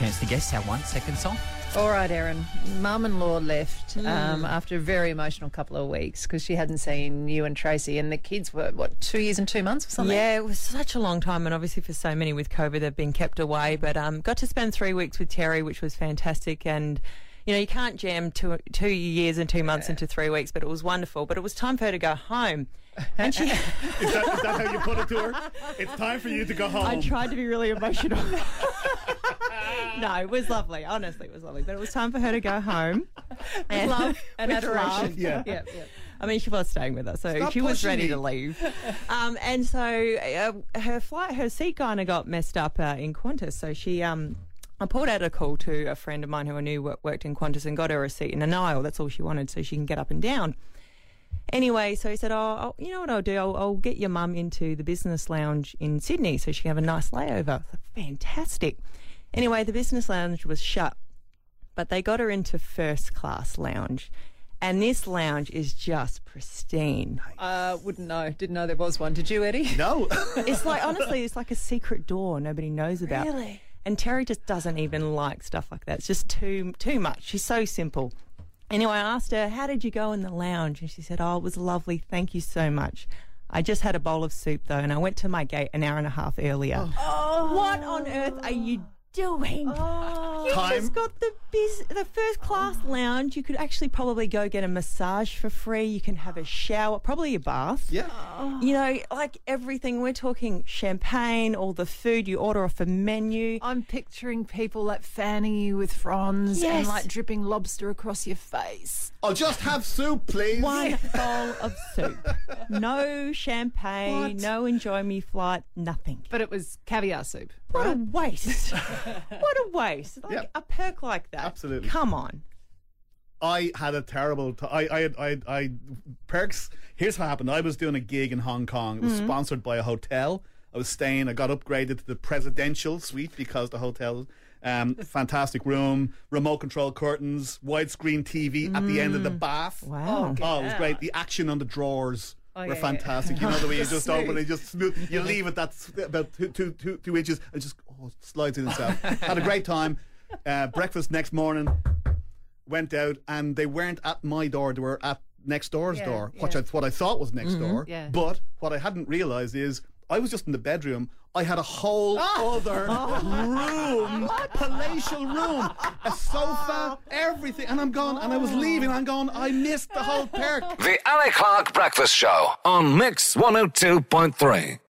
chance to guess our one second song. All right, Erin. Mum and law left Hmm. um, after a very emotional couple of weeks because she hadn't seen you and Tracy, and the kids were, what, two years and two months or something? Yeah, it was such a long time, and obviously for so many with COVID, they've been kept away. But um, got to spend three weeks with Terry, which was fantastic. And you know, you can't jam two two years and two months into three weeks, but it was wonderful. But it was time for her to go home, and she. Is that, is that how you put it to her? It's time for you to go home. I tried to be really emotional. no, it was lovely. Honestly, it was lovely. But it was time for her to go home. And Love and adoration. love. Yeah. Yeah, yeah. I mean, she was staying with us, so Stop she was ready me. to leave. Um, and so uh, her flight, her seat kind of got messed up uh, in Qantas. So she, um, I pulled out a call to a friend of mine who I knew worked in Qantas and got her a seat in an aisle. That's all she wanted, so she can get up and down. Anyway, so he said, "Oh, I'll, you know what I'll do? I'll, I'll get your mum into the business lounge in Sydney, so she can have a nice layover." Fantastic. Anyway, the business lounge was shut, but they got her into first class lounge, and this lounge is just pristine. Uh, wouldn't know. Didn't know there was one. Did you, Eddie? no. It's like honestly, it's like a secret door nobody knows about. Really? And Terry just doesn't even like stuff like that. It's just too too much. She's so simple. Anyway, I asked her, "How did you go in the lounge?" And she said, "Oh, it was lovely. Thank you so much." I just had a bowl of soup though, and I went to my gate an hour and a half earlier. Oh. What on earth are you doing? Oh. You Time- just got the biz- the first class lounge. You could actually probably go get a massage for free. You can have a shower, probably a bath. yeah. You know, like everything. We're talking champagne, all the food you order off a menu. I'm picturing people like fanning you with fronds Yes. and like dripping lobster across your face. I'll just have soup, please. One bowl of soup. No champagne, What? no enjoy me flight, nothing. But it was caviar soup. What a waste. what a waste. Like Yep. a perk like that. Absolutely. Come on. I had a terrible. T- I, I, I, I, perks. Here's what happened. I was doing a gig in Hong Kong. It was sponsored by a hotel. I was staying. I got upgraded to the presidential suite because the hotel, um, fantastic room, remote control curtains, widescreen TV at the end of the bath. Wow. Oh, it was great. The action on the drawers Oh, were yeah, yeah. fantastic. You know the way you just Smooth. open it, just smooth. You leave it that's about two, two, two, two inches. and just oh, slides in itself. Had a great time. Uh, breakfast next morning. Went out and they weren't at my door. They were at next door's Yeah, door, which I what I thought was next mm-hmm. door. Yeah. But what I hadn't realised is I was just in the bedroom. I had a whole ah! other oh. room, palatial room, a sofa, ah. everything, and I'm gone. And I was oh. leaving. I'm gone. I missed the whole perk. The Ali Clarke Breakfast Show on Mix 102.3.